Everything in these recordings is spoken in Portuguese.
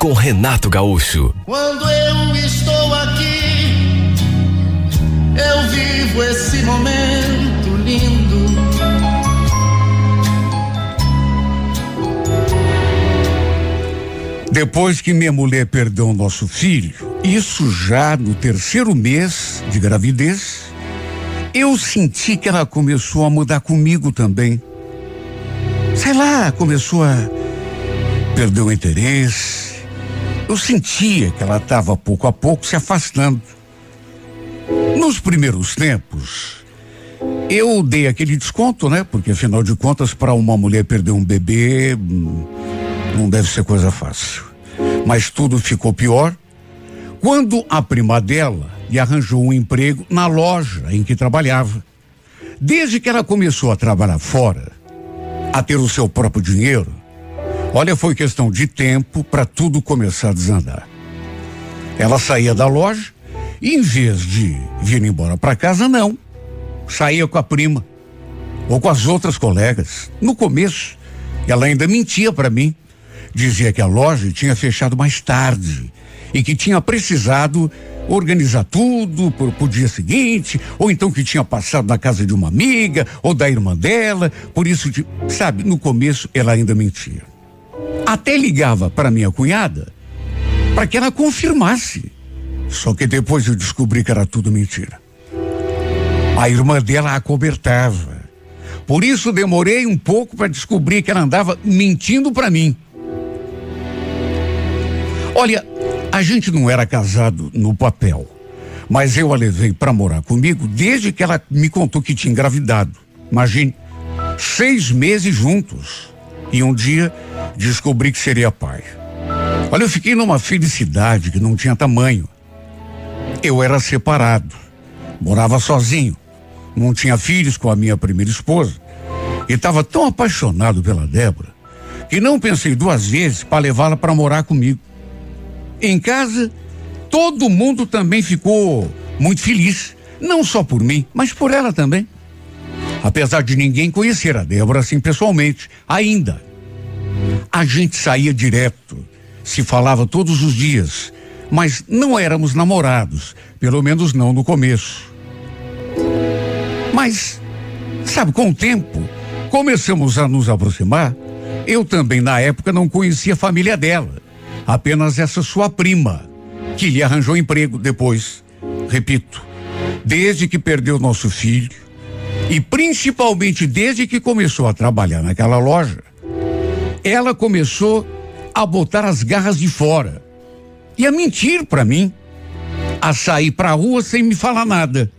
com Renato Gaúcho. Quando eu estou aqui, eu vivo esse momento lindo. Depois que minha mulher perdeu o nosso filho, isso já no terceiro mês de gravidez, eu senti que ela começou a mudar comigo também. Sei lá, começou a perder o interesse. Eu sentia que ela estava pouco a pouco se afastando. Nos primeiros tempos, eu dei aquele desconto, né? Porque afinal de contas, para uma mulher perder um bebê, hum, não deve ser coisa fácil. Mas tudo ficou pior quando a prima dela lhe arranjou um emprego na loja em que trabalhava. Desde que ela começou a trabalhar fora, a ter o seu próprio dinheiro, olha, foi questão de tempo para tudo começar a desandar. Ela saía da loja e, em vez de vir embora para casa, não. Saía com a prima ou com as outras colegas. No começo, ela ainda mentia para mim. Dizia que a loja tinha fechado mais tarde e que tinha precisado organizar tudo pro, pro dia seguinte, ou então que tinha passado na casa de uma amiga ou da irmã dela, por isso, sabe, no começo ela ainda mentia. Até ligava para minha cunhada para que ela confirmasse. Só que depois eu descobri que era tudo mentira. A irmã dela a cobertava. Por isso demorei um pouco para descobrir que ela andava mentindo para mim. Olha, a gente não era casado no papel, mas eu a levei para morar comigo desde que ela me contou que tinha engravidado. Imagine, seis meses juntos. E um dia descobri que seria pai. Olha, eu fiquei numa felicidade que não tinha tamanho. Eu era separado, morava sozinho, não tinha filhos com a minha primeira esposa e estava tão apaixonado pela Débora que não pensei duas vezes para levá-la para morar comigo. Em casa, todo mundo também ficou muito feliz, não só por mim, mas por ela também. Apesar de ninguém conhecer a Débora assim pessoalmente, ainda. A gente saía direto, se falava todos os dias, mas não éramos namorados, pelo menos não no começo. Mas, sabe, com o tempo, começamos a nos aproximar. Eu também, na época, não conhecia a família dela apenas essa sua prima, que lhe arranjou emprego depois. Repito, desde que perdeu nosso filho e principalmente desde que começou a trabalhar naquela loja, ela começou a botar as garras de fora e a mentir para mim, a sair para a rua sem me falar nada.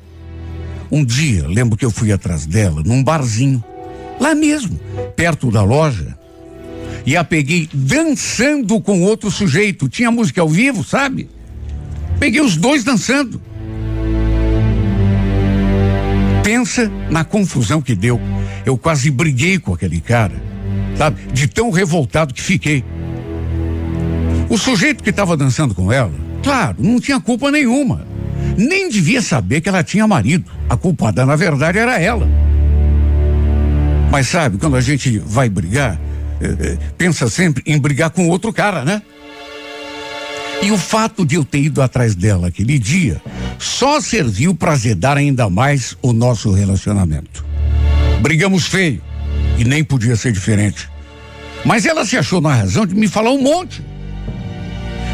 Um dia, lembro que eu fui atrás dela num barzinho, lá mesmo, perto da loja, e a peguei dançando com outro sujeito. Tinha música ao vivo, sabe? Peguei os dois dançando. Pensa na confusão que deu. Eu quase briguei com aquele cara, sabe? De tão revoltado que fiquei. O sujeito que estava dançando com ela, claro, não tinha culpa nenhuma. Nem devia saber que ela tinha marido. A culpada, na verdade, era ela. Mas sabe, quando a gente vai brigar, eh, pensa sempre em brigar com outro cara, né? E o fato de eu ter ido atrás dela aquele dia só serviu para azedar ainda mais o nosso relacionamento. Brigamos feio e nem podia ser diferente. Mas ela se achou na razão de me falar um monte.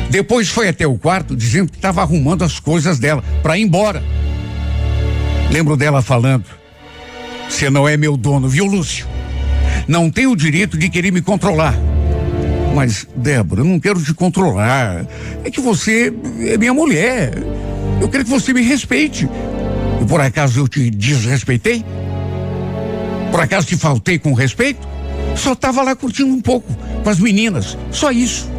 Depois foi até o quarto dizendo que estava arrumando as coisas dela para ir embora. Lembro dela falando: Você não é meu dono, viu, Lúcio? Não tem o direito de querer me controlar. Mas, Débora, eu não quero te controlar. É que você é minha mulher. Eu quero que você me respeite. E por acaso eu te desrespeitei? Por acaso te faltei com respeito? Só estava lá curtindo um pouco com as meninas. Só isso.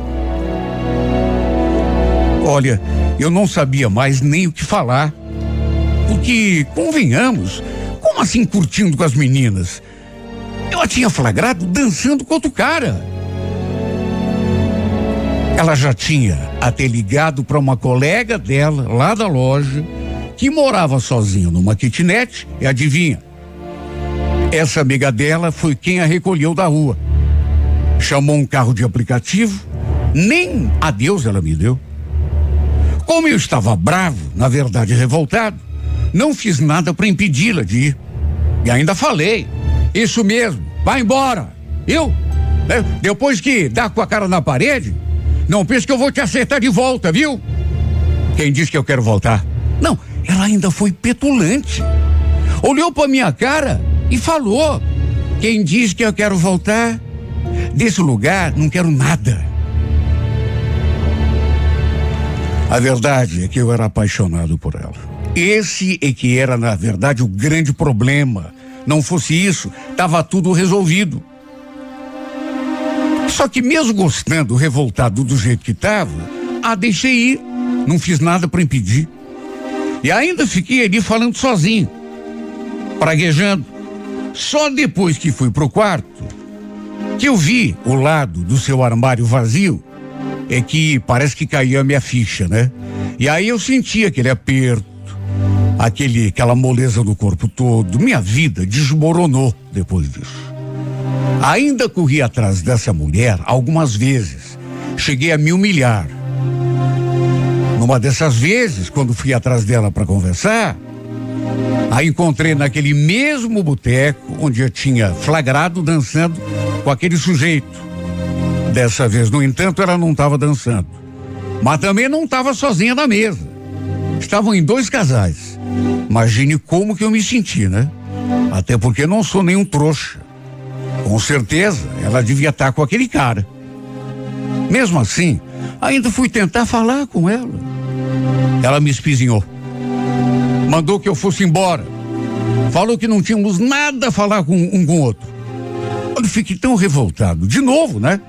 Olha, eu não sabia mais nem o que falar. Porque, convenhamos, como assim curtindo com as meninas? Eu a tinha flagrado dançando com outro cara. Ela já tinha até ligado para uma colega dela lá da loja que morava sozinha numa kitnet e adivinha? Essa amiga dela foi quem a recolheu da rua. Chamou um carro de aplicativo, nem adeus ela me deu. Como eu estava bravo, na verdade revoltado, não fiz nada para impedi-la de ir. E ainda falei, isso mesmo, vai embora. Eu, né? depois que dá com a cara na parede, não pense que eu vou te acertar de volta, viu? Quem disse que eu quero voltar? Não, ela ainda foi petulante. Olhou para minha cara e falou: Quem diz que eu quero voltar? Desse lugar não quero nada. A verdade é que eu era apaixonado por ela. Esse é que era, na verdade, o grande problema. Não fosse isso, estava tudo resolvido. Só que mesmo gostando, revoltado do jeito que estava, a deixei ir. Não fiz nada para impedir. E ainda fiquei ali falando sozinho, praguejando. Só depois que fui pro quarto, que eu vi o lado do seu armário vazio, é que parece que caiu a minha ficha, né? E aí eu senti aquele aperto, aquele, aquela moleza no corpo todo. Minha vida desmoronou depois disso. Ainda corri atrás dessa mulher algumas vezes. Cheguei a me humilhar. Numa dessas vezes, quando fui atrás dela para conversar, a encontrei naquele mesmo boteco onde eu tinha flagrado dançando com aquele sujeito. Dessa vez, no entanto, ela não estava dançando. Mas também não estava sozinha na mesa. Estavam em dois casais. Imagine como que eu me senti, né? Até porque não sou nenhum trouxa. Com certeza, ela devia estar com aquele cara. Mesmo assim, ainda fui tentar falar com ela. Ela me espizinhou. Mandou que eu fosse embora. Falou que não tínhamos nada a falar com um com o outro. Eu fiquei tão revoltado, de novo, né?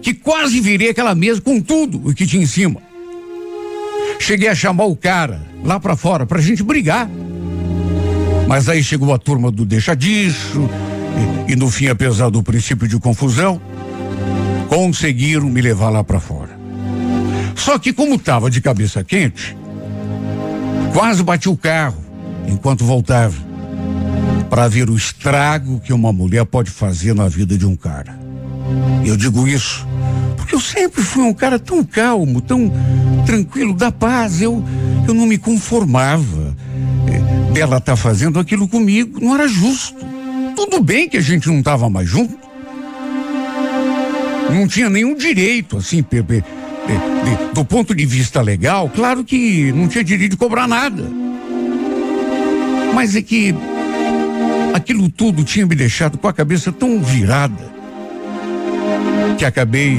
Que quase virei aquela mesa com tudo o que tinha em cima. Cheguei a chamar o cara lá para fora pra gente brigar. Mas aí chegou a turma do deixa disso, e, no fim, apesar do princípio de confusão, conseguiram me levar lá para fora. Só que como estava de cabeça quente, quase bati o carro enquanto voltava para ver o estrago que uma mulher pode fazer na vida de um cara. Eu digo isso porque eu sempre fui um cara tão calmo, tão tranquilo, da paz. Eu, eu não me conformava eh, dela estar tá fazendo aquilo comigo. Não era justo. Tudo bem que a gente não estava mais junto. Não tinha nenhum direito, assim, de, de, do ponto de vista legal, claro que não tinha direito de cobrar nada. Mas é que aquilo tudo tinha me deixado com a cabeça tão virada que acabei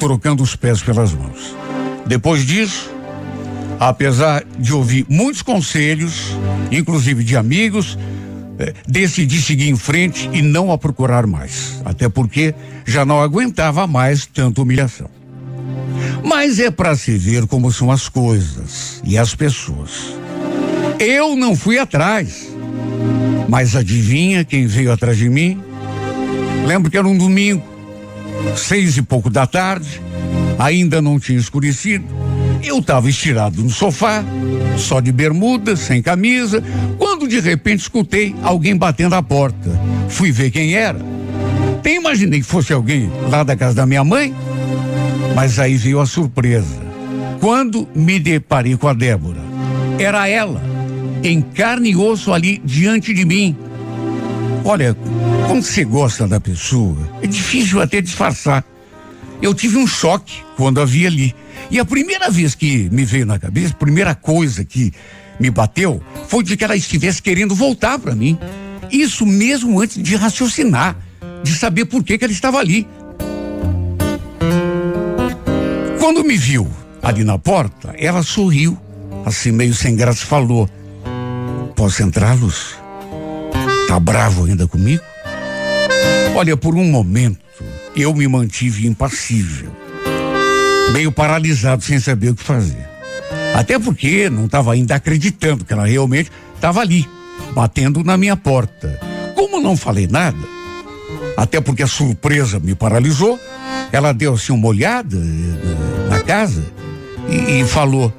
trocando os pés pelas mãos. Depois disso, apesar de ouvir muitos conselhos, inclusive de amigos, é, decidi seguir em frente e não a procurar mais. Até porque já não aguentava mais tanta humilhação. Mas é para se ver como são as coisas e as pessoas. Eu não fui atrás. Mas adivinha quem veio atrás de mim? Lembro que era um domingo, seis e pouco da tarde, ainda não tinha escurecido. Eu estava estirado no sofá, só de bermuda, sem camisa, quando de repente escutei alguém batendo a porta. Fui ver quem era. Nem imaginei que fosse alguém lá da casa da minha mãe, mas aí veio a surpresa. Quando me deparei com a Débora, era ela, em carne e osso ali diante de mim. Olha, quando você gosta da pessoa, é difícil até disfarçar. Eu tive um choque quando a vi ali. E a primeira vez que me veio na cabeça, a primeira coisa que me bateu foi de que ela estivesse querendo voltar para mim. Isso mesmo antes de raciocinar, de saber por que, que ela estava ali. Quando me viu ali na porta, ela sorriu, assim meio sem graça, falou: Posso entrar, Luz? Tá bravo ainda comigo? Olha, por um momento, eu me mantive impassível, meio paralisado, sem saber o que fazer. Até porque não estava ainda acreditando que ela realmente estava ali, batendo na minha porta. Como não falei nada, até porque a surpresa me paralisou, ela deu assim uma olhada eh, na casa e, e falou: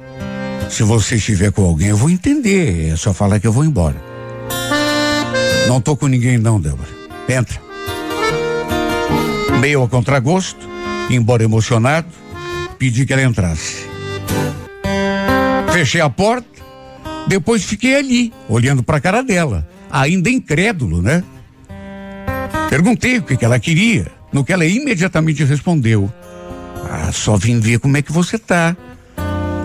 Se você estiver com alguém, eu vou entender. É só falar que eu vou embora. Não tô com ninguém, não, Débora. Entra. Meio a contragosto, embora emocionado, pedi que ela entrasse. Fechei a porta, depois fiquei ali, olhando para a cara dela, ainda incrédulo, né? Perguntei o que, que ela queria, no que ela imediatamente respondeu: Ah, só vim ver como é que você tá.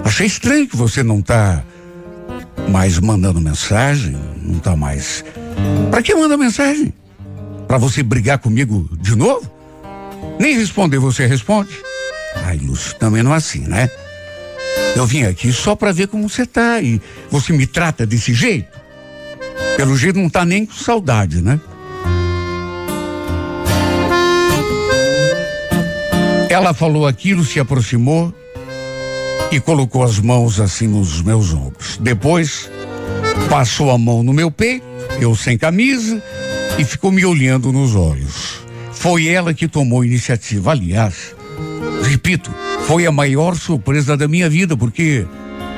Achei estranho que você não tá mais mandando mensagem, não tá mais. Para que manda mensagem? Para você brigar comigo de novo? Nem responder você responde? Ai, Lúcio, também não é assim, né? Eu vim aqui só para ver como você tá e você me trata desse jeito? Pelo jeito não tá nem com saudade, né? Ela falou aquilo, se aproximou e colocou as mãos assim nos meus ombros. Depois, passou a mão no meu peito, eu sem camisa, e ficou me olhando nos olhos. Foi ela que tomou a iniciativa. Aliás, repito, foi a maior surpresa da minha vida, porque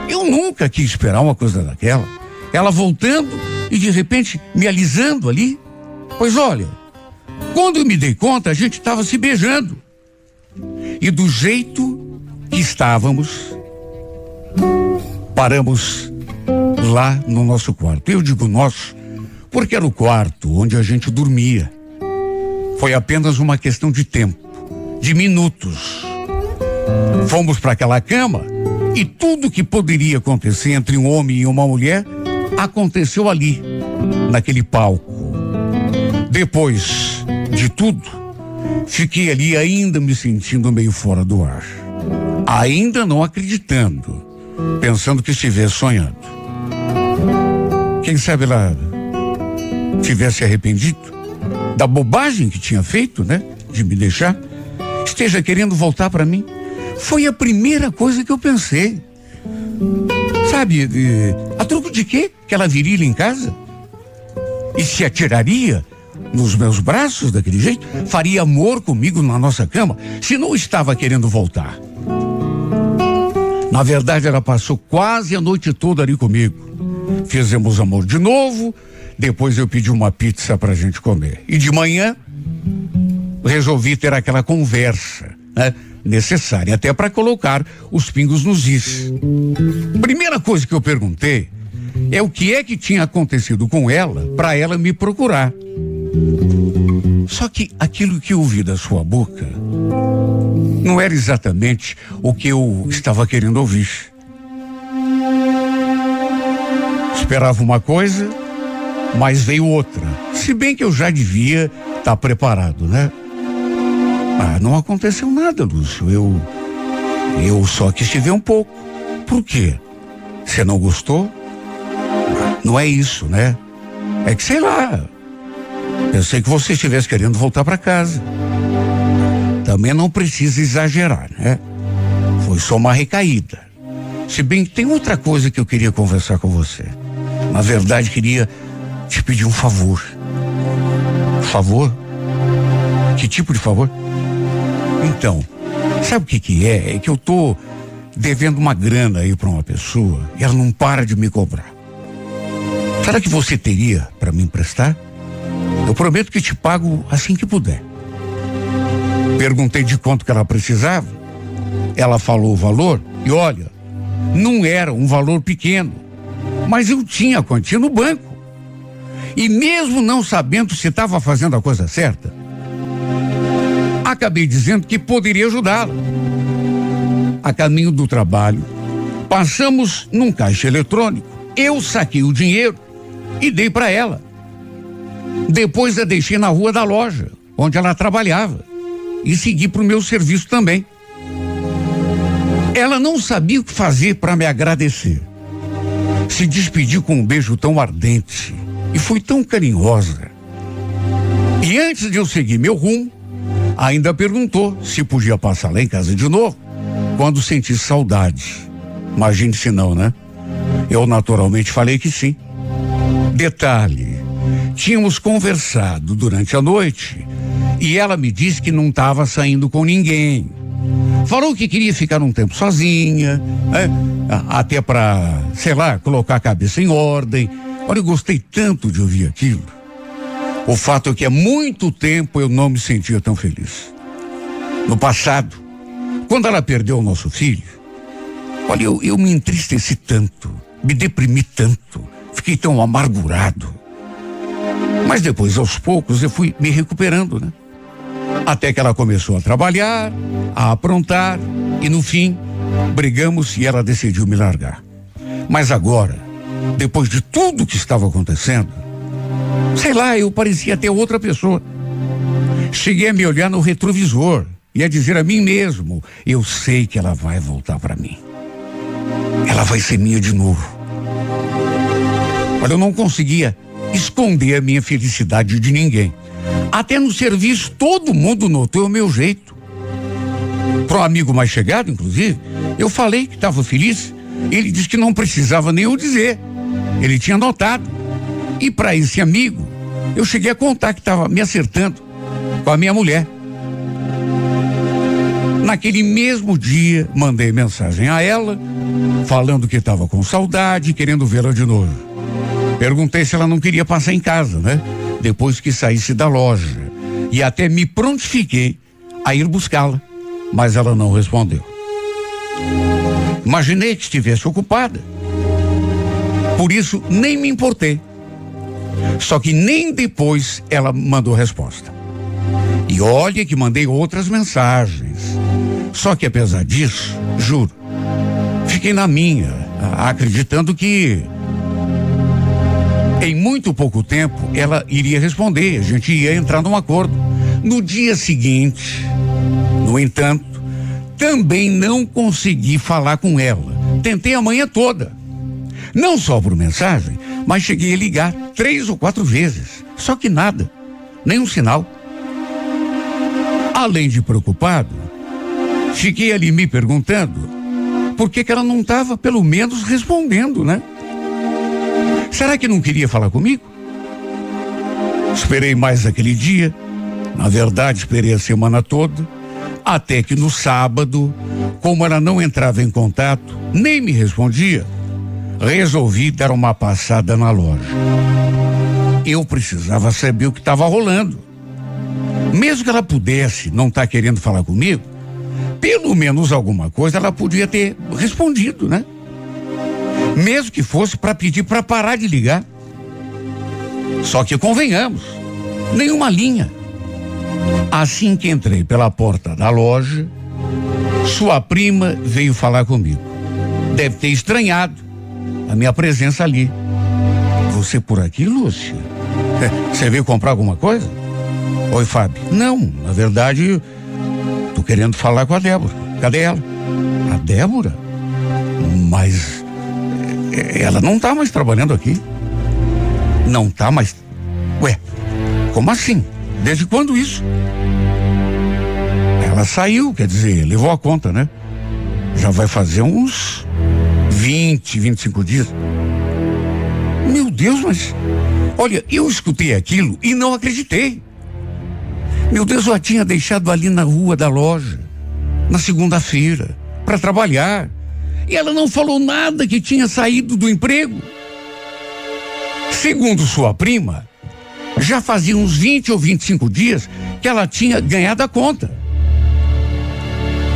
eu nunca quis esperar uma coisa daquela. Ela voltando e de repente me alisando ali. Pois olha, quando eu me dei conta, a gente estava se beijando. E do jeito que estávamos, paramos lá no nosso quarto. Eu digo nosso, porque era o quarto onde a gente dormia. Foi apenas uma questão de tempo, de minutos. Fomos para aquela cama e tudo que poderia acontecer entre um homem e uma mulher aconteceu ali, naquele palco. Depois de tudo, fiquei ali ainda me sentindo meio fora do ar. Ainda não acreditando, pensando que estivesse sonhando. Quem sabe ela tivesse arrependido da bobagem que tinha feito, né? De me deixar, esteja querendo voltar para mim. Foi a primeira coisa que eu pensei. Sabe, a troco de quê? Que ela viria em casa? E se atiraria nos meus braços daquele jeito? Faria amor comigo na nossa cama? Se não estava querendo voltar. Na verdade, ela passou quase a noite toda ali comigo. Fizemos amor de novo, depois eu pedi uma pizza pra gente comer. E de manhã, resolvi ter aquela conversa, né? Necessária até para colocar os pingos nos is. Primeira coisa que eu perguntei é o que é que tinha acontecido com ela para ela me procurar. Só que aquilo que ouvi da sua boca não era exatamente o que eu estava querendo ouvir. Esperava uma coisa, mas veio outra. Se bem que eu já devia estar tá preparado, né? Ah, não aconteceu nada, Lúcio. Eu. Eu só quis te ver um pouco. Por quê? Você não gostou? Não é isso, né? É que sei lá. Pensei que você estivesse querendo voltar para casa. Também não precisa exagerar, né? Foi só uma recaída. Se bem que tem outra coisa que eu queria conversar com você. Na verdade, queria te pedir um favor. Favor? Que tipo de favor? Então, sabe o que que é? É que eu tô devendo uma grana aí para uma pessoa e ela não para de me cobrar. Será que você teria para me emprestar? Eu prometo que te pago assim que puder. Perguntei de quanto que ela precisava. Ela falou o valor e olha, não era um valor pequeno. Mas eu tinha a quantia no banco. E mesmo não sabendo se estava fazendo a coisa certa, acabei dizendo que poderia ajudá-la. A caminho do trabalho, passamos num caixa eletrônico. Eu saquei o dinheiro e dei para ela. Depois a deixei na rua da loja, onde ela trabalhava, e segui para o meu serviço também. Ela não sabia o que fazer para me agradecer se despediu com um beijo tão ardente e foi tão carinhosa. E antes de eu seguir meu rumo, ainda perguntou se podia passar lá em casa de novo quando senti saudade. Imagine se não, né? Eu naturalmente falei que sim. Detalhe: tínhamos conversado durante a noite e ela me disse que não estava saindo com ninguém. Falou que queria ficar um tempo sozinha, né? até para, sei lá, colocar a cabeça em ordem. Olha, eu gostei tanto de ouvir aquilo. O fato é que há muito tempo eu não me sentia tão feliz. No passado, quando ela perdeu o nosso filho, olha, eu, eu me entristeci tanto, me deprimi tanto, fiquei tão amargurado. Mas depois, aos poucos, eu fui me recuperando, né? Até que ela começou a trabalhar, a aprontar e no fim brigamos e ela decidiu me largar. Mas agora, depois de tudo que estava acontecendo, sei lá, eu parecia ter outra pessoa. Cheguei a me olhar no retrovisor e a dizer a mim mesmo: eu sei que ela vai voltar para mim. Ela vai ser minha de novo. Olha, eu não conseguia esconder a minha felicidade de ninguém. Até no serviço, todo mundo notou o meu jeito. Para um amigo mais chegado, inclusive, eu falei que estava feliz. Ele disse que não precisava nem eu dizer. Ele tinha notado. E para esse amigo, eu cheguei a contar que estava me acertando com a minha mulher. Naquele mesmo dia, mandei mensagem a ela, falando que estava com saudade, querendo vê-la de novo. Perguntei se ela não queria passar em casa, né? depois que saísse da loja. E até me prontifiquei a ir buscá-la, mas ela não respondeu. Imaginei que estivesse ocupada. Por isso, nem me importei. Só que nem depois ela mandou resposta. E olha que mandei outras mensagens. Só que apesar disso, juro, fiquei na minha, acreditando que em muito pouco tempo, ela iria responder, a gente ia entrar num acordo. No dia seguinte, no entanto, também não consegui falar com ela. Tentei a manhã toda. Não só por mensagem, mas cheguei a ligar três ou quatro vezes. Só que nada, nenhum sinal. Além de preocupado, fiquei ali me perguntando por que, que ela não estava, pelo menos, respondendo, né? Será que não queria falar comigo? Esperei mais aquele dia. Na verdade, esperei a semana toda. Até que no sábado, como ela não entrava em contato, nem me respondia, resolvi dar uma passada na loja. Eu precisava saber o que estava rolando. Mesmo que ela pudesse não estar tá querendo falar comigo, pelo menos alguma coisa ela podia ter respondido, né? mesmo que fosse para pedir para parar de ligar. Só que convenhamos, nenhuma linha. Assim que entrei pela porta da loja, sua prima veio falar comigo. Deve ter estranhado a minha presença ali. Você por aqui, Lúcia? Você veio comprar alguma coisa? Oi, Fábio. Não, na verdade, tô querendo falar com a Débora. Cadê ela? A Débora? Mas ela não está mais trabalhando aqui. Não está mais. Ué, como assim? Desde quando isso? Ela saiu, quer dizer, levou a conta, né? Já vai fazer uns 20, 25 dias. Meu Deus, mas. Olha, eu escutei aquilo e não acreditei. Meu Deus, eu a tinha deixado ali na rua da loja, na segunda-feira, para trabalhar. E ela não falou nada que tinha saído do emprego. Segundo sua prima, já fazia uns 20 ou 25 dias que ela tinha ganhado a conta.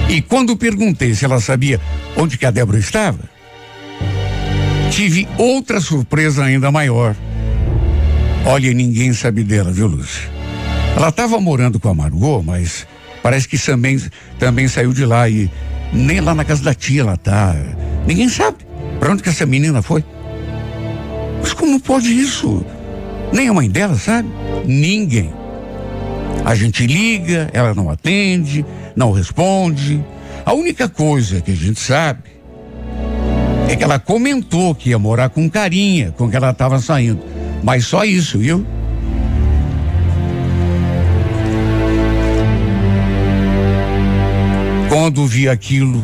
E quando perguntei se ela sabia onde que a Débora estava, tive outra surpresa ainda maior. Olha, ninguém sabe dela, viu, Lúcia? Ela estava morando com a Margot, mas parece que também, também saiu de lá e nem lá na casa da tia ela tá. Ninguém sabe para onde que essa menina foi. Mas como pode isso? Nem a mãe dela sabe? Ninguém. A gente liga, ela não atende, não responde. A única coisa que a gente sabe é que ela comentou que ia morar com carinha com que ela estava saindo. Mas só isso, viu? Quando vi aquilo,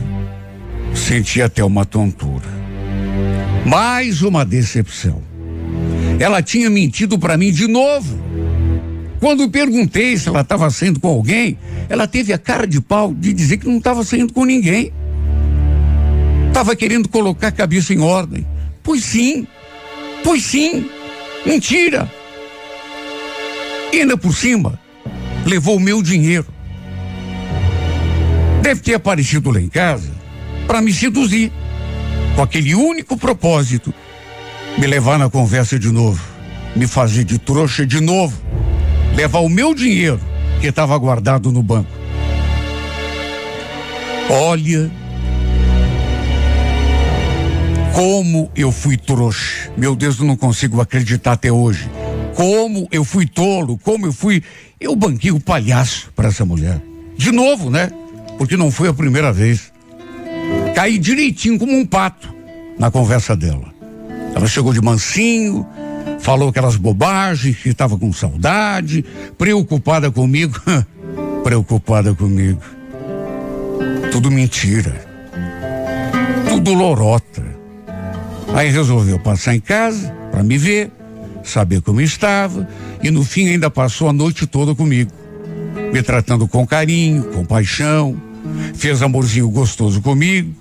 Senti até uma tontura. Mais uma decepção. Ela tinha mentido para mim de novo. Quando perguntei se ela estava saindo com alguém, ela teve a cara de pau de dizer que não estava saindo com ninguém. Estava querendo colocar a cabeça em ordem. Pois sim, pois sim, mentira. E ainda por cima, levou o meu dinheiro. Deve ter aparecido lá em casa para me seduzir, com aquele único propósito: me levar na conversa de novo, me fazer de trouxa de novo, levar o meu dinheiro que estava guardado no banco. Olha, como eu fui trouxa. Meu Deus, eu não consigo acreditar até hoje. Como eu fui tolo, como eu fui. Eu banquei o palhaço para essa mulher. De novo, né? Porque não foi a primeira vez. Caí direitinho como um pato na conversa dela. Ela chegou de mansinho, falou aquelas bobagens, que estava com saudade, preocupada comigo. preocupada comigo. Tudo mentira. Tudo lorota. Aí resolveu passar em casa para me ver saber como estava e no fim ainda passou a noite toda comigo, me tratando com carinho, com paixão, fez amorzinho gostoso comigo,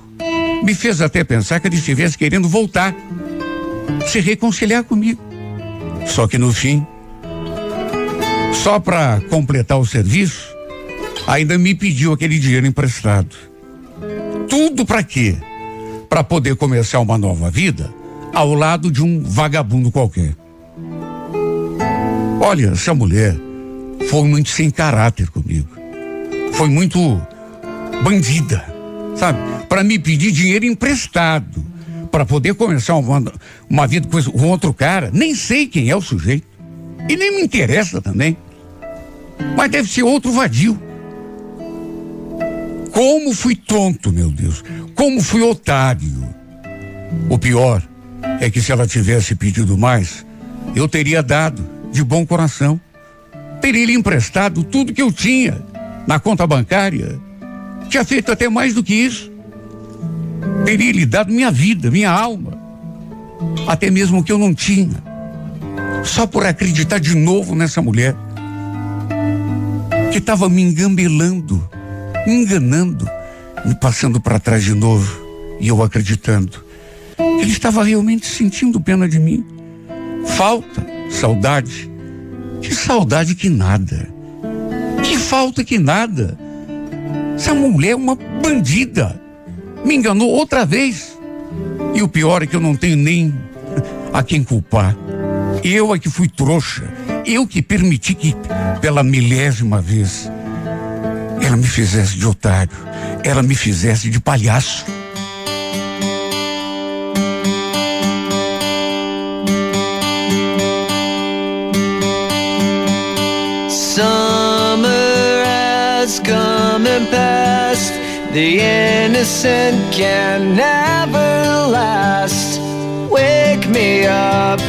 me fez até pensar que ele estivesse querendo voltar, se reconciliar comigo. Só que no fim, só para completar o serviço, ainda me pediu aquele dinheiro emprestado. Tudo para quê? Para poder começar uma nova vida ao lado de um vagabundo qualquer. Olha, essa mulher foi muito sem caráter comigo. Foi muito bandida, sabe? Para me pedir dinheiro emprestado para poder começar uma, uma vida com outro cara. Nem sei quem é o sujeito. E nem me interessa também. Mas deve ser outro vadio. Como fui tonto, meu Deus. Como fui otário. O pior é que se ela tivesse pedido mais, eu teria dado de bom coração. Teria lhe emprestado tudo que eu tinha na conta bancária. Tinha feito até mais do que isso. Teria lhe dado minha vida, minha alma. Até mesmo que eu não tinha. Só por acreditar de novo nessa mulher. Que estava me engambelando, enganando, me passando para trás de novo. E eu acreditando. Ele estava realmente sentindo pena de mim. Falta Saudade? Que saudade que nada. Que falta que nada. Essa mulher é uma bandida. Me enganou outra vez. E o pior é que eu não tenho nem a quem culpar. Eu é que fui trouxa. Eu que permiti que, pela milésima vez, ela me fizesse de otário. Ela me fizesse de palhaço. Summer has come and passed. The innocent can never last. Wake me up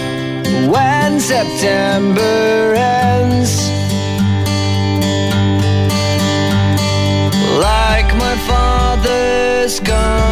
when September ends.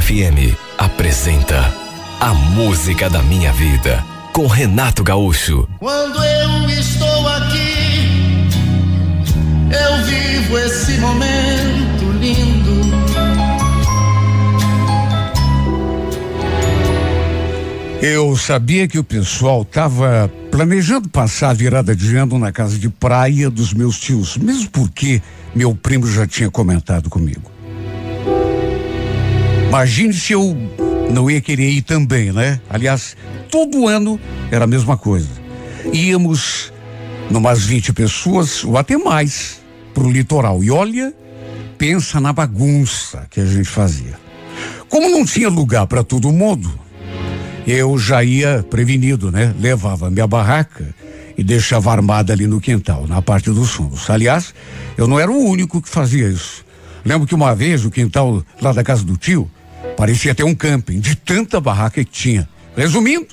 FM apresenta A Música da Minha Vida com Renato Gaúcho. Quando eu estou aqui, eu vivo esse momento lindo. Eu sabia que o pessoal estava planejando passar a virada de ano na casa de praia dos meus tios, mesmo porque meu primo já tinha comentado comigo. Imagine se eu não ia querer ir também, né? Aliás, todo ano era a mesma coisa. Íamos numas 20 pessoas ou até mais pro litoral. E olha, pensa na bagunça que a gente fazia. Como não tinha lugar para todo mundo, eu já ia prevenido, né? Levava minha barraca e deixava armada ali no quintal, na parte dos fundos. Aliás, eu não era o único que fazia isso. Lembro que uma vez o quintal lá da casa do tio parecia ter um camping de tanta barraca que tinha. Resumindo,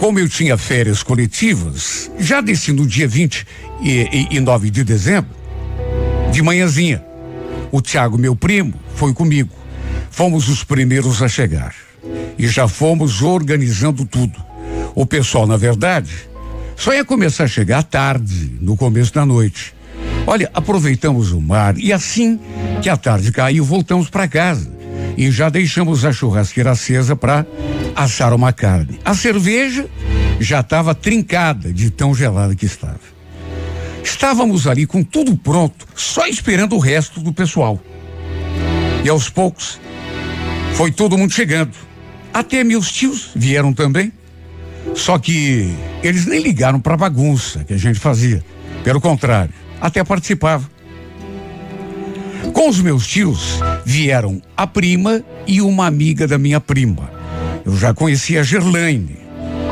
como eu tinha férias coletivas, já desci no dia 29 de dezembro, de manhãzinha. O Tiago, meu primo, foi comigo. Fomos os primeiros a chegar. E já fomos organizando tudo. O pessoal, na verdade, só ia começar a chegar tarde, no começo da noite. Olha, aproveitamos o mar e assim que a tarde caiu, voltamos para casa. E já deixamos a churrasqueira acesa para assar uma carne. A cerveja já estava trincada de tão gelada que estava. Estávamos ali com tudo pronto, só esperando o resto do pessoal. E aos poucos foi todo mundo chegando. Até meus tios vieram também. Só que eles nem ligaram para a bagunça que a gente fazia. Pelo contrário, até participavam. Com os meus tios vieram a prima e uma amiga da minha prima. Eu já conhecia a Gerlaine.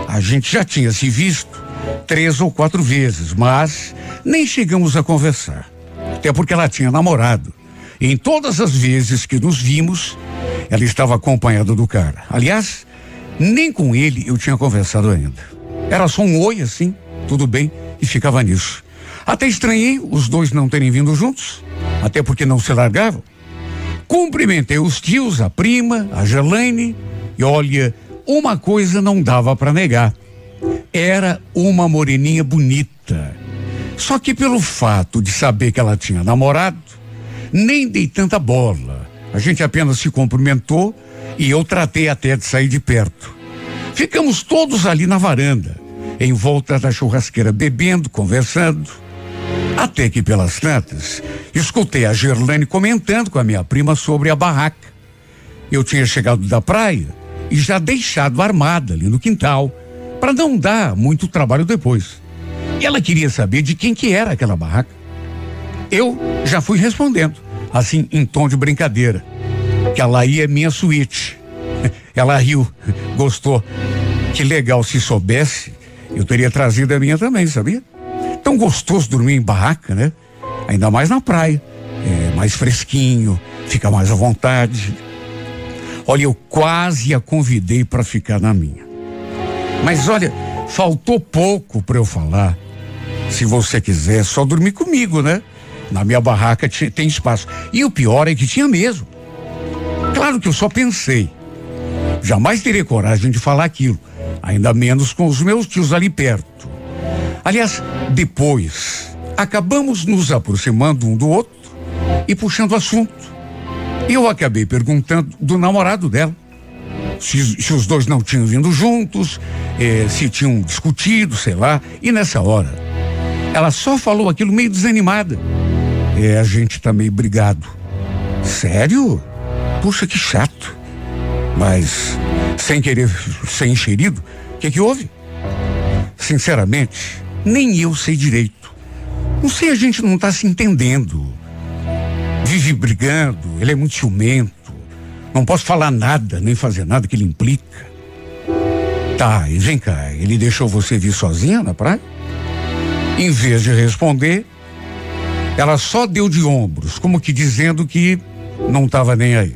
A gente já tinha se visto três ou quatro vezes, mas nem chegamos a conversar. Até porque ela tinha namorado. Em todas as vezes que nos vimos, ela estava acompanhada do cara. Aliás, nem com ele eu tinha conversado ainda. Era só um oi assim, tudo bem, e ficava nisso. Até estranhei os dois não terem vindo juntos, até porque não se largavam. Cumprimentei os tios, a prima, a Gelaine, e olha, uma coisa não dava para negar. Era uma moreninha bonita. Só que pelo fato de saber que ela tinha namorado, nem dei tanta bola. A gente apenas se cumprimentou e eu tratei até de sair de perto. Ficamos todos ali na varanda, em volta da churrasqueira, bebendo, conversando. Até que pelas tantas, escutei a Gerlane comentando com a minha prima sobre a barraca. Eu tinha chegado da praia e já deixado armada ali no quintal, para não dar muito trabalho depois. E ela queria saber de quem que era aquela barraca. Eu já fui respondendo, assim em tom de brincadeira, que ela aí é minha suíte. Ela riu, gostou. Que legal, se soubesse, eu teria trazido a minha também, sabia? Tão gostoso dormir em barraca, né? Ainda mais na praia. É mais fresquinho, fica mais à vontade. Olha, eu quase a convidei para ficar na minha. Mas olha, faltou pouco para eu falar. Se você quiser, só dormir comigo, né? Na minha barraca tem espaço. E o pior é que tinha mesmo. Claro que eu só pensei. Jamais teria coragem de falar aquilo. Ainda menos com os meus tios ali perto. Aliás, depois, acabamos nos aproximando um do outro e puxando assunto. Eu acabei perguntando do namorado dela. Se, se os dois não tinham vindo juntos, eh, se tinham discutido, sei lá. E nessa hora, ela só falou aquilo meio desanimada. É, a gente tá meio brigado. Sério? Puxa, que chato. Mas, sem querer ser enxerido, o que que houve? Sinceramente, nem eu sei direito. Não sei, a gente não tá se entendendo. Vive brigando, ele é muito ciumento. Não posso falar nada, nem fazer nada que ele implica. Tá, e vem cá, ele deixou você vir sozinha na praia? Em vez de responder, ela só deu de ombros, como que dizendo que não estava nem aí.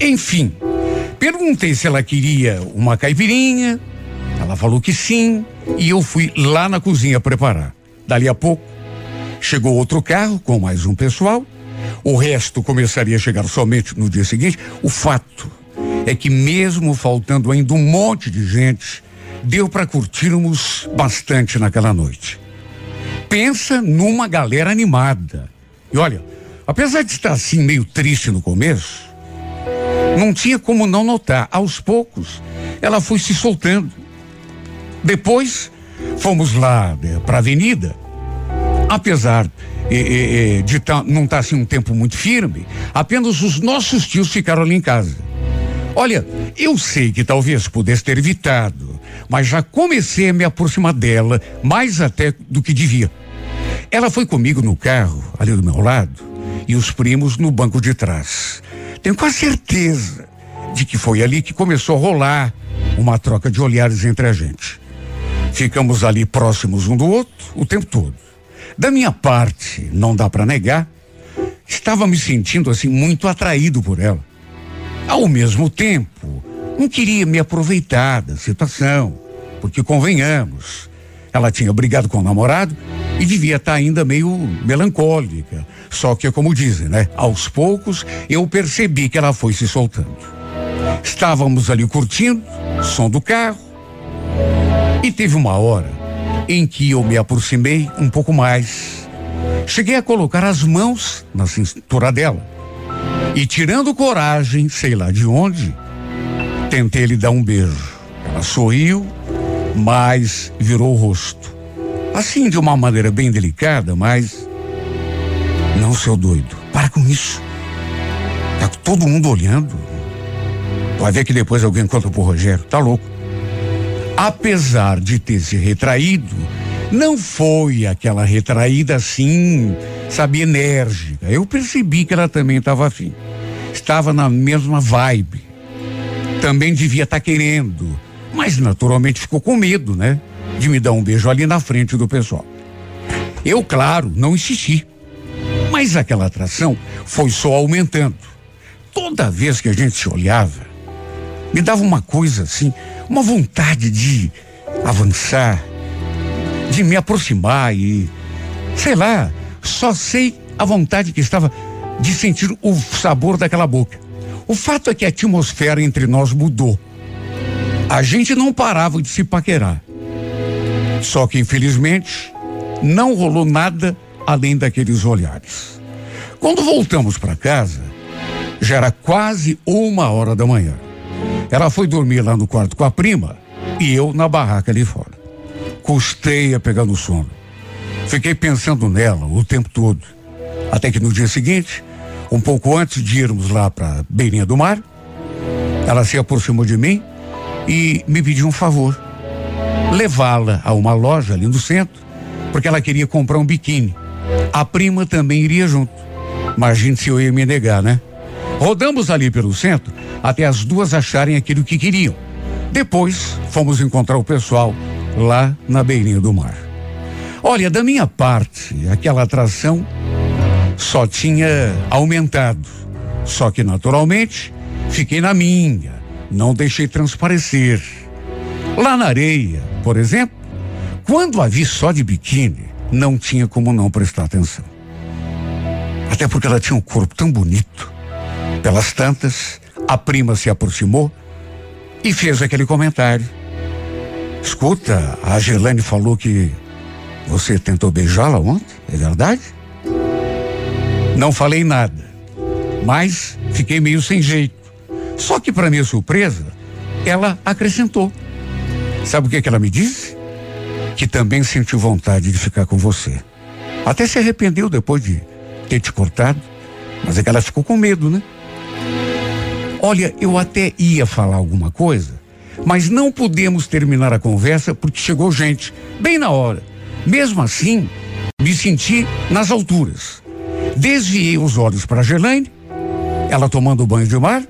Enfim, perguntei se ela queria uma caipirinha. Ela falou que sim, e eu fui lá na cozinha preparar. Dali a pouco, chegou outro carro com mais um pessoal. O resto começaria a chegar somente no dia seguinte. O fato é que, mesmo faltando ainda um monte de gente, deu para curtirmos bastante naquela noite. Pensa numa galera animada. E olha, apesar de estar assim meio triste no começo, não tinha como não notar. Aos poucos, ela foi se soltando. Depois, fomos lá né, para a avenida. Apesar de tá, não estar tá, assim um tempo muito firme, apenas os nossos tios ficaram ali em casa. Olha, eu sei que talvez pudesse ter evitado, mas já comecei a me aproximar dela, mais até do que devia. Ela foi comigo no carro, ali do meu lado, e os primos no banco de trás. Tenho quase certeza de que foi ali que começou a rolar uma troca de olhares entre a gente. Ficamos ali próximos um do outro o tempo todo. Da minha parte, não dá para negar, estava me sentindo assim muito atraído por ela. Ao mesmo tempo, não queria me aproveitar da situação, porque convenhamos, ela tinha brigado com o namorado e devia estar tá ainda meio melancólica. Só que, como dizem, né? Aos poucos eu percebi que ela foi se soltando. Estávamos ali curtindo, som do carro, e teve uma hora em que eu me aproximei um pouco mais. Cheguei a colocar as mãos na cintura dela. E tirando coragem, sei lá de onde, tentei lhe dar um beijo. Ela sorriu, mas virou o rosto. Assim, de uma maneira bem delicada, mas. Não, seu doido, para com isso. Tá todo mundo olhando. Vai ver que depois alguém conta pro Rogério. Tá louco apesar de ter se retraído, não foi aquela retraída assim, sabe, enérgica. Eu percebi que ela também estava afim. Estava na mesma vibe. Também devia estar tá querendo, mas naturalmente ficou com medo, né? De me dar um beijo ali na frente do pessoal. Eu, claro, não insisti. Mas aquela atração foi só aumentando. Toda vez que a gente se olhava, me dava uma coisa assim, uma vontade de avançar, de me aproximar e, sei lá, só sei a vontade que estava de sentir o sabor daquela boca. O fato é que a atmosfera entre nós mudou. A gente não parava de se paquerar. Só que, infelizmente, não rolou nada além daqueles olhares. Quando voltamos para casa, já era quase uma hora da manhã. Ela foi dormir lá no quarto com a prima e eu na barraca ali fora. Custei a pegar no sono. Fiquei pensando nela o tempo todo. Até que no dia seguinte, um pouco antes de irmos lá para beirinha do mar, ela se aproximou de mim e me pediu um favor. Levá-la a uma loja ali no centro, porque ela queria comprar um biquíni. A prima também iria junto. Imagine se eu ia me negar, né? Rodamos ali pelo centro até as duas acharem aquilo que queriam. Depois fomos encontrar o pessoal lá na beirinha do mar. Olha, da minha parte, aquela atração só tinha aumentado. Só que naturalmente fiquei na minha, não deixei transparecer. Lá na areia, por exemplo, quando a vi só de biquíni, não tinha como não prestar atenção. Até porque ela tinha um corpo tão bonito. Pelas tantas, a prima se aproximou e fez aquele comentário. Escuta, a Gelane falou que você tentou beijá-la ontem, é verdade? Não falei nada, mas fiquei meio sem jeito. Só que, para minha surpresa, ela acrescentou. Sabe o que, que ela me disse? Que também sentiu vontade de ficar com você. Até se arrependeu depois de ter te cortado, mas é que ela ficou com medo, né? Olha, eu até ia falar alguma coisa, mas não pudemos terminar a conversa porque chegou gente, bem na hora. Mesmo assim, me senti nas alturas. Desviei os olhos para a Gelaine, ela tomando banho de mar,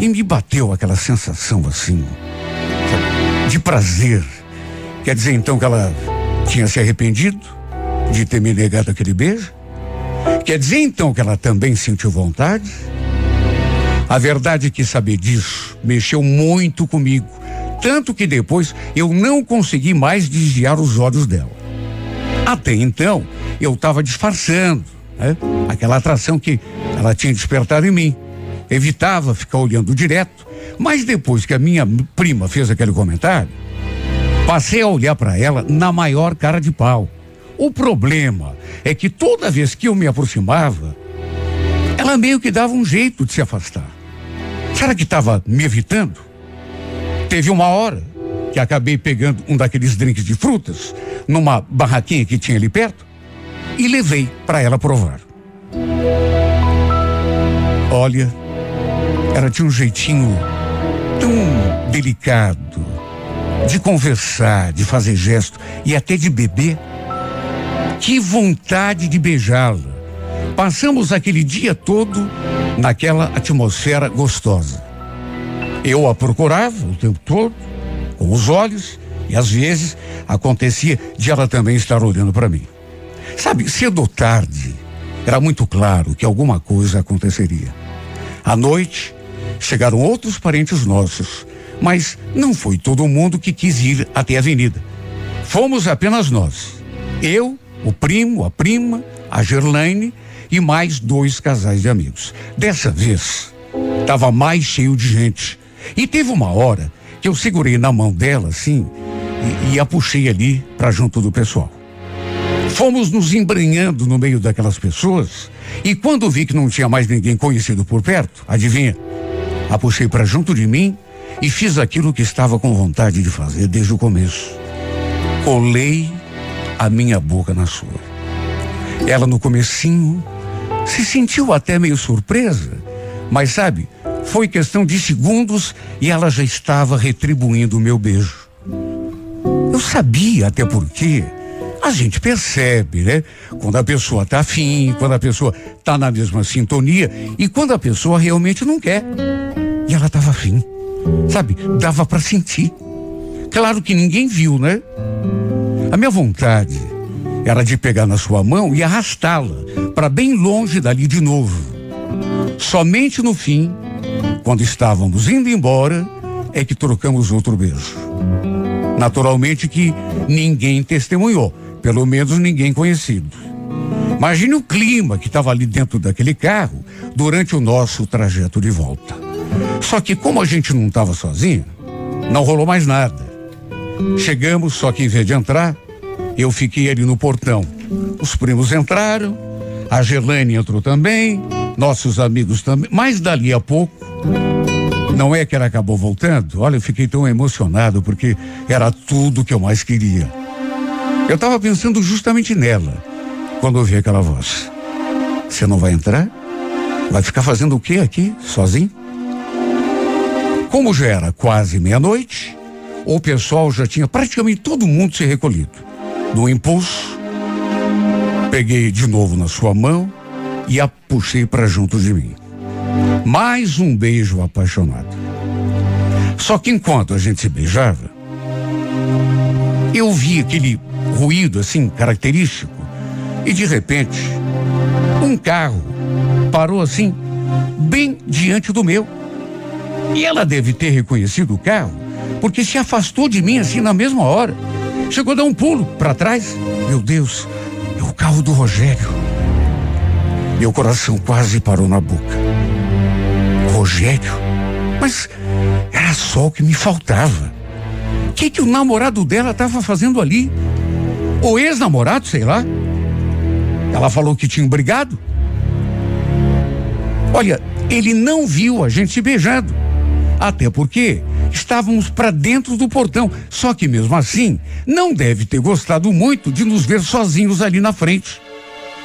e me bateu aquela sensação assim, de prazer. Quer dizer então que ela Tinha se arrependido de ter me negado aquele beijo? Quer dizer então que ela também sentiu vontade? A verdade é que saber disso mexeu muito comigo, tanto que depois eu não consegui mais desviar os olhos dela. Até então, eu estava disfarçando, né? Aquela atração que ela tinha despertado em mim. Evitava ficar olhando direto, mas depois que a minha prima fez aquele comentário, passei a olhar para ela na maior cara de pau. O problema é que toda vez que eu me aproximava, ela meio que dava um jeito de se afastar. Será que estava me evitando? Teve uma hora que acabei pegando um daqueles drinks de frutas numa barraquinha que tinha ali perto e levei para ela provar. Olha, ela tinha um jeitinho tão delicado de conversar, de fazer gesto e até de beber. Que vontade de beijá-la. Passamos aquele dia todo naquela atmosfera gostosa. Eu a procurava o tempo todo, com os olhos, e às vezes acontecia de ela também estar olhando para mim. Sabe, cedo ou tarde, era muito claro que alguma coisa aconteceria. À noite, chegaram outros parentes nossos, mas não foi todo mundo que quis ir até a avenida. Fomos apenas nós. Eu, o primo, a prima, a Gerlaine e mais dois casais de amigos. Dessa vez, estava mais cheio de gente. E teve uma hora que eu segurei na mão dela, assim, e, e a puxei ali para junto do pessoal. Fomos nos embranhando no meio daquelas pessoas e quando vi que não tinha mais ninguém conhecido por perto, adivinha? A puxei para junto de mim e fiz aquilo que estava com vontade de fazer desde o começo. Colei a minha boca na sua. Ela no comecinho se sentiu até meio surpresa, mas sabe, foi questão de segundos e ela já estava retribuindo o meu beijo. Eu sabia até porque a gente percebe, né? Quando a pessoa tá afim, quando a pessoa tá na mesma sintonia e quando a pessoa realmente não quer. E ela estava afim. Sabe? Dava para sentir. Claro que ninguém viu, né? A minha vontade era de pegar na sua mão e arrastá-la para bem longe dali de novo. Somente no fim, quando estávamos indo embora, é que trocamos outro beijo. Naturalmente que ninguém testemunhou, pelo menos ninguém conhecido. Imagine o clima que estava ali dentro daquele carro durante o nosso trajeto de volta. Só que como a gente não estava sozinho, não rolou mais nada. Chegamos, só que em vez de entrar, eu fiquei ali no portão. Os primos entraram, a Gelane entrou também, nossos amigos também, mas dali a pouco, não é que ela acabou voltando? Olha, eu fiquei tão emocionado porque era tudo que eu mais queria. Eu estava pensando justamente nela quando ouvi aquela voz. Você não vai entrar? Vai ficar fazendo o quê aqui, sozinho? Como já era quase meia-noite, o pessoal já tinha praticamente todo mundo se recolhido. No impulso, peguei de novo na sua mão e a puxei para junto de mim. Mais um beijo apaixonado. Só que enquanto a gente se beijava, eu vi aquele ruído assim característico e de repente um carro parou assim bem diante do meu. E ela deve ter reconhecido o carro, porque se afastou de mim assim na mesma hora. Chegou a dar um pulo para trás. Meu Deus, é o carro do Rogério. Meu coração quase parou na boca. Rogério? Mas era só o que me faltava. O que, que o namorado dela estava fazendo ali? O ex-namorado, sei lá. Ela falou que tinham brigado. Olha, ele não viu a gente se beijando. Até porque estávamos para dentro do portão. Só que mesmo assim, não deve ter gostado muito de nos ver sozinhos ali na frente.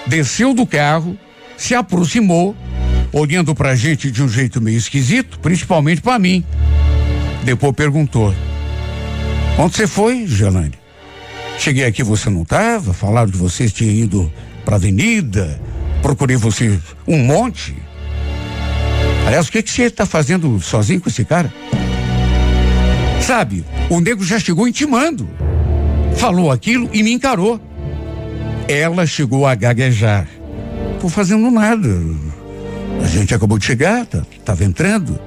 Desceu do carro, se aproximou, olhando para a gente de um jeito meio esquisito, principalmente para mim. Depois perguntou: Onde você foi, Gelane? Cheguei aqui, você não estava? Falaram que vocês tinham ido para avenida. Procurei você um monte. Aliás, o que, que você está fazendo sozinho com esse cara? Sabe, o nego já chegou intimando. falou aquilo e me encarou. Ela chegou a gaguejar. Tô fazendo nada. A gente acabou de chegar, tá, tava entrando.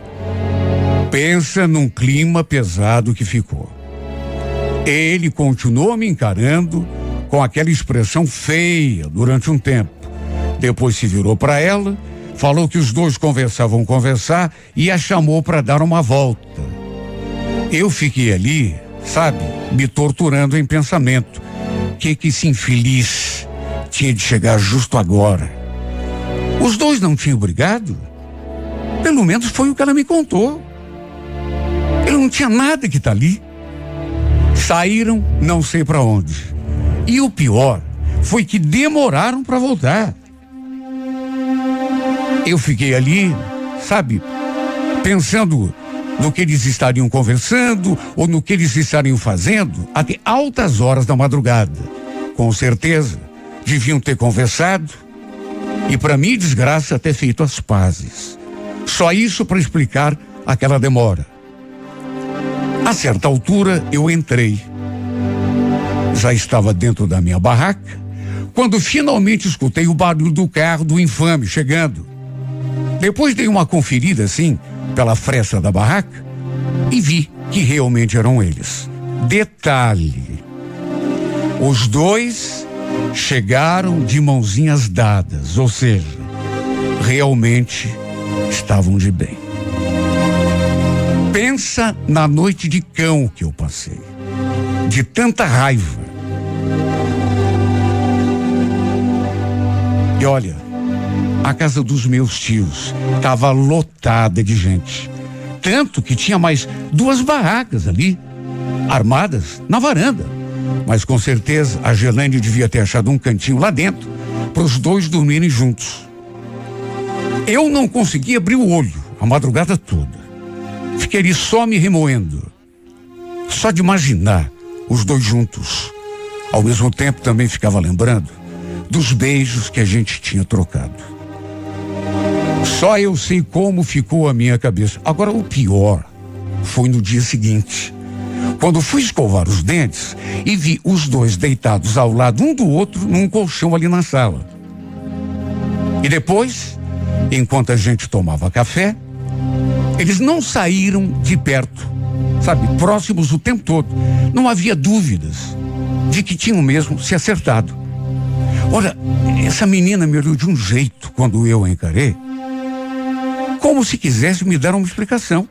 Pensa num clima pesado que ficou. Ele continuou me encarando com aquela expressão feia durante um tempo. Depois se virou para ela, falou que os dois conversavam conversar e a chamou para dar uma volta. Eu fiquei ali, sabe, me torturando em pensamento. Que que esse infeliz tinha de chegar justo agora? Os dois não tinham brigado? Pelo menos foi o que ela me contou. Ele não tinha nada que tá ali. Saíram não sei para onde. E o pior foi que demoraram para voltar. Eu fiquei ali, sabe, pensando no que eles estariam conversando ou no que eles estariam fazendo até altas horas da madrugada. Com certeza, deviam ter conversado e, para mim, desgraça, ter feito as pazes. Só isso para explicar aquela demora. A certa altura, eu entrei. Já estava dentro da minha barraca quando finalmente escutei o barulho do carro do infame chegando. Depois dei uma conferida assim pela fresta da barraca e vi que realmente eram eles. Detalhe: os dois chegaram de mãozinhas dadas, ou seja, realmente estavam de bem. Pensa na noite de cão que eu passei, de tanta raiva. E olha, a casa dos meus tios estava lotada de gente. Tanto que tinha mais duas barracas ali, armadas na varanda. Mas com certeza a Gelane devia ter achado um cantinho lá dentro para os dois dormirem juntos. Eu não consegui abrir o olho a madrugada toda. Fiquei ali só me remoendo. Só de imaginar os dois juntos. Ao mesmo tempo também ficava lembrando dos beijos que a gente tinha trocado. Só eu sei como ficou a minha cabeça. Agora, o pior foi no dia seguinte. Quando fui escovar os dentes e vi os dois deitados ao lado um do outro num colchão ali na sala. E depois, enquanto a gente tomava café, eles não saíram de perto, sabe, próximos o tempo todo. Não havia dúvidas de que tinham mesmo se acertado. Olha, essa menina me olhou de um jeito quando eu a encarei como se quisesse me dar uma explicação.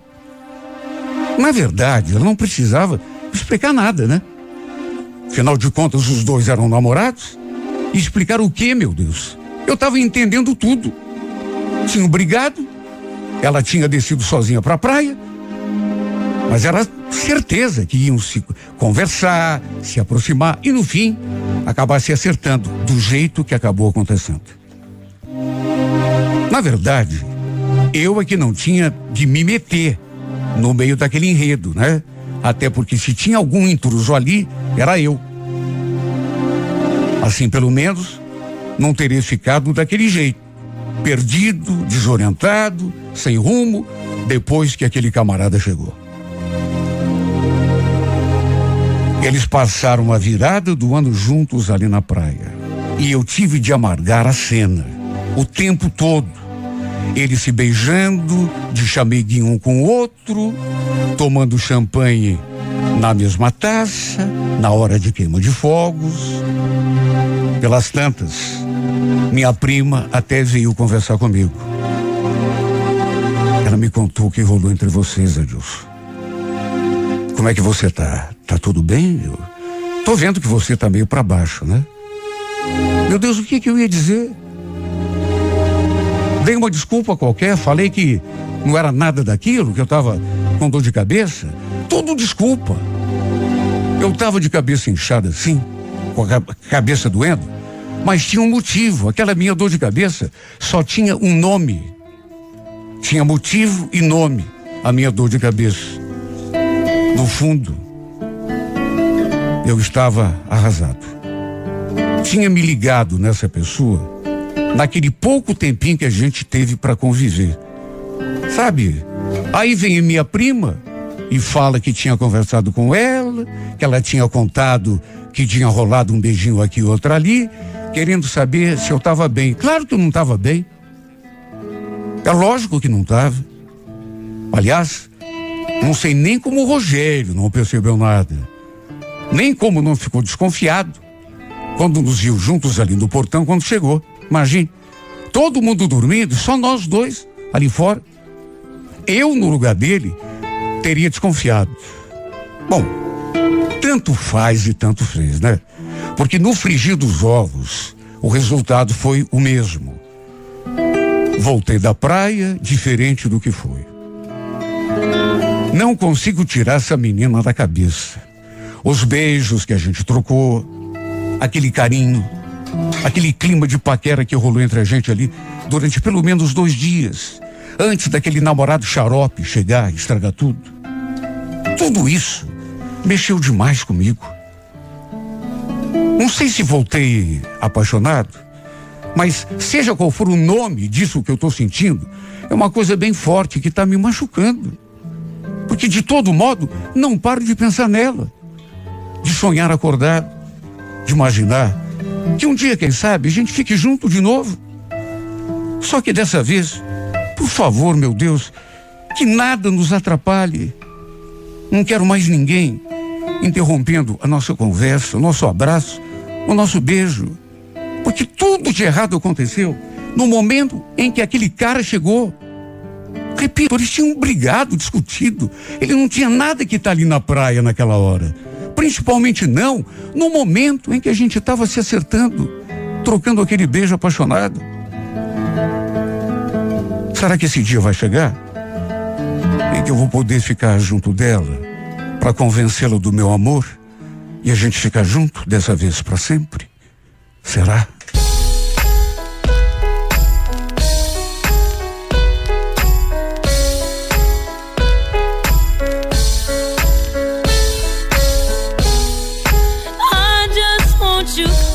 Na verdade, ela não precisava explicar nada, né? Afinal de contas, os dois eram namorados. E explicar o quê, meu Deus? Eu estava entendendo tudo. Tinham brigado, ela tinha descido sozinha para a praia, mas era certeza que iam se conversar, se aproximar e, no fim, acabar se acertando do jeito que acabou acontecendo. Na verdade, eu é que não tinha de me meter no meio daquele enredo, né? Até porque se tinha algum intruso ali, era eu. Assim, pelo menos, não teria ficado daquele jeito. Perdido, desorientado, sem rumo, depois que aquele camarada chegou. Eles passaram a virada do ano juntos ali na praia. E eu tive de amargar a cena, o tempo todo eles se beijando, de chameguinho um com o outro, tomando champanhe na mesma taça, na hora de queima de fogos. Pelas tantas, minha prima até veio conversar comigo. Ela me contou o que rolou entre vocês, Adilson. Como é que você tá? Tá tudo bem? Eu tô vendo que você tá meio para baixo, né? Meu Deus, o que que eu ia dizer? Dei uma desculpa qualquer, falei que não era nada daquilo, que eu estava com dor de cabeça. Tudo desculpa. Eu estava de cabeça inchada assim, com a cabeça doendo, mas tinha um motivo. Aquela minha dor de cabeça só tinha um nome. Tinha motivo e nome a minha dor de cabeça. No fundo, eu estava arrasado. Tinha me ligado nessa pessoa naquele pouco tempinho que a gente teve para conviver. Sabe? Aí vem minha prima e fala que tinha conversado com ela, que ela tinha contado que tinha rolado um beijinho aqui e outro ali, querendo saber se eu estava bem. Claro que eu não estava bem. É lógico que não estava. Aliás, não sei nem como o Rogério não percebeu nada. Nem como não ficou desconfiado quando nos viu juntos ali no portão quando chegou. Imagine, todo mundo dormindo, só nós dois ali fora. Eu, no lugar dele, teria desconfiado. Bom, tanto faz e tanto fez, né? Porque no frigir dos ovos, o resultado foi o mesmo. Voltei da praia diferente do que foi. Não consigo tirar essa menina da cabeça. Os beijos que a gente trocou, aquele carinho, aquele clima de paquera que rolou entre a gente ali durante pelo menos dois dias, antes daquele namorado xarope chegar e estragar tudo. Tudo isso mexeu demais comigo. Não sei se voltei apaixonado, mas seja qual for o nome disso que eu estou sentindo, é uma coisa bem forte que está me machucando. Porque de todo modo, não paro de pensar nela, de sonhar acordado, de imaginar que um dia, quem sabe, a gente fique junto de novo. Só que dessa vez, por favor, meu Deus, que nada nos atrapalhe. Não quero mais ninguém interrompendo a nossa conversa, o nosso abraço, o nosso beijo. Porque tudo de errado aconteceu no momento em que aquele cara chegou. Repito, eles tinham brigado, discutido. Ele não tinha nada que estar tá ali na praia naquela hora. Principalmente não no momento em que a gente estava se acertando, trocando aquele beijo apaixonado. Será que esse dia vai chegar? Em que eu vou poder ficar junto dela para convencê-la do meu amor e a gente ficar junto dessa vez para sempre? Será? you